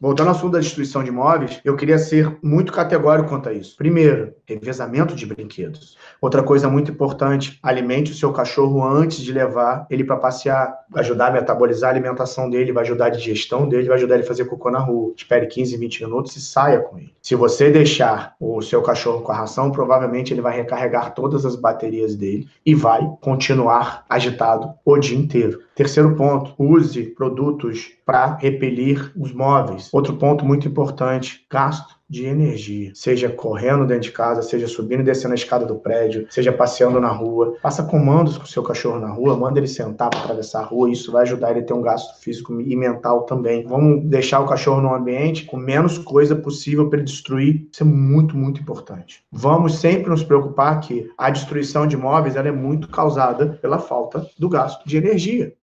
Voltando ao assunto da destruição de imóveis, eu queria ser muito categórico quanto a isso. Primeiro, revezamento de brinquedos. Outra coisa muito importante, alimente o seu cachorro antes de levar ele para passear. Vai ajudar a metabolizar a alimentação dele, vai ajudar a digestão dele, vai ajudar ele a fazer cocô na rua. Espere 15, 20 minutos e saia com ele. Se você deixar o seu cachorro com a ração, provavelmente ele vai recarregar todas as baterias dele e vai continuar agitado o dia inteiro. Terceiro ponto, use produtos para repelir os móveis. Outro ponto muito importante, gasto de energia, seja correndo dentro de casa, seja subindo e descendo a escada do prédio, seja passeando na rua. Passa comandos com o seu cachorro na rua, manda ele sentar para atravessar a rua, isso vai ajudar ele a ter um gasto físico e mental também. Vamos deixar o cachorro num ambiente com menos coisa possível para ele destruir, isso é muito, muito importante. Vamos sempre nos preocupar que a destruição de móveis ela é muito causada pela falta do gasto de energia.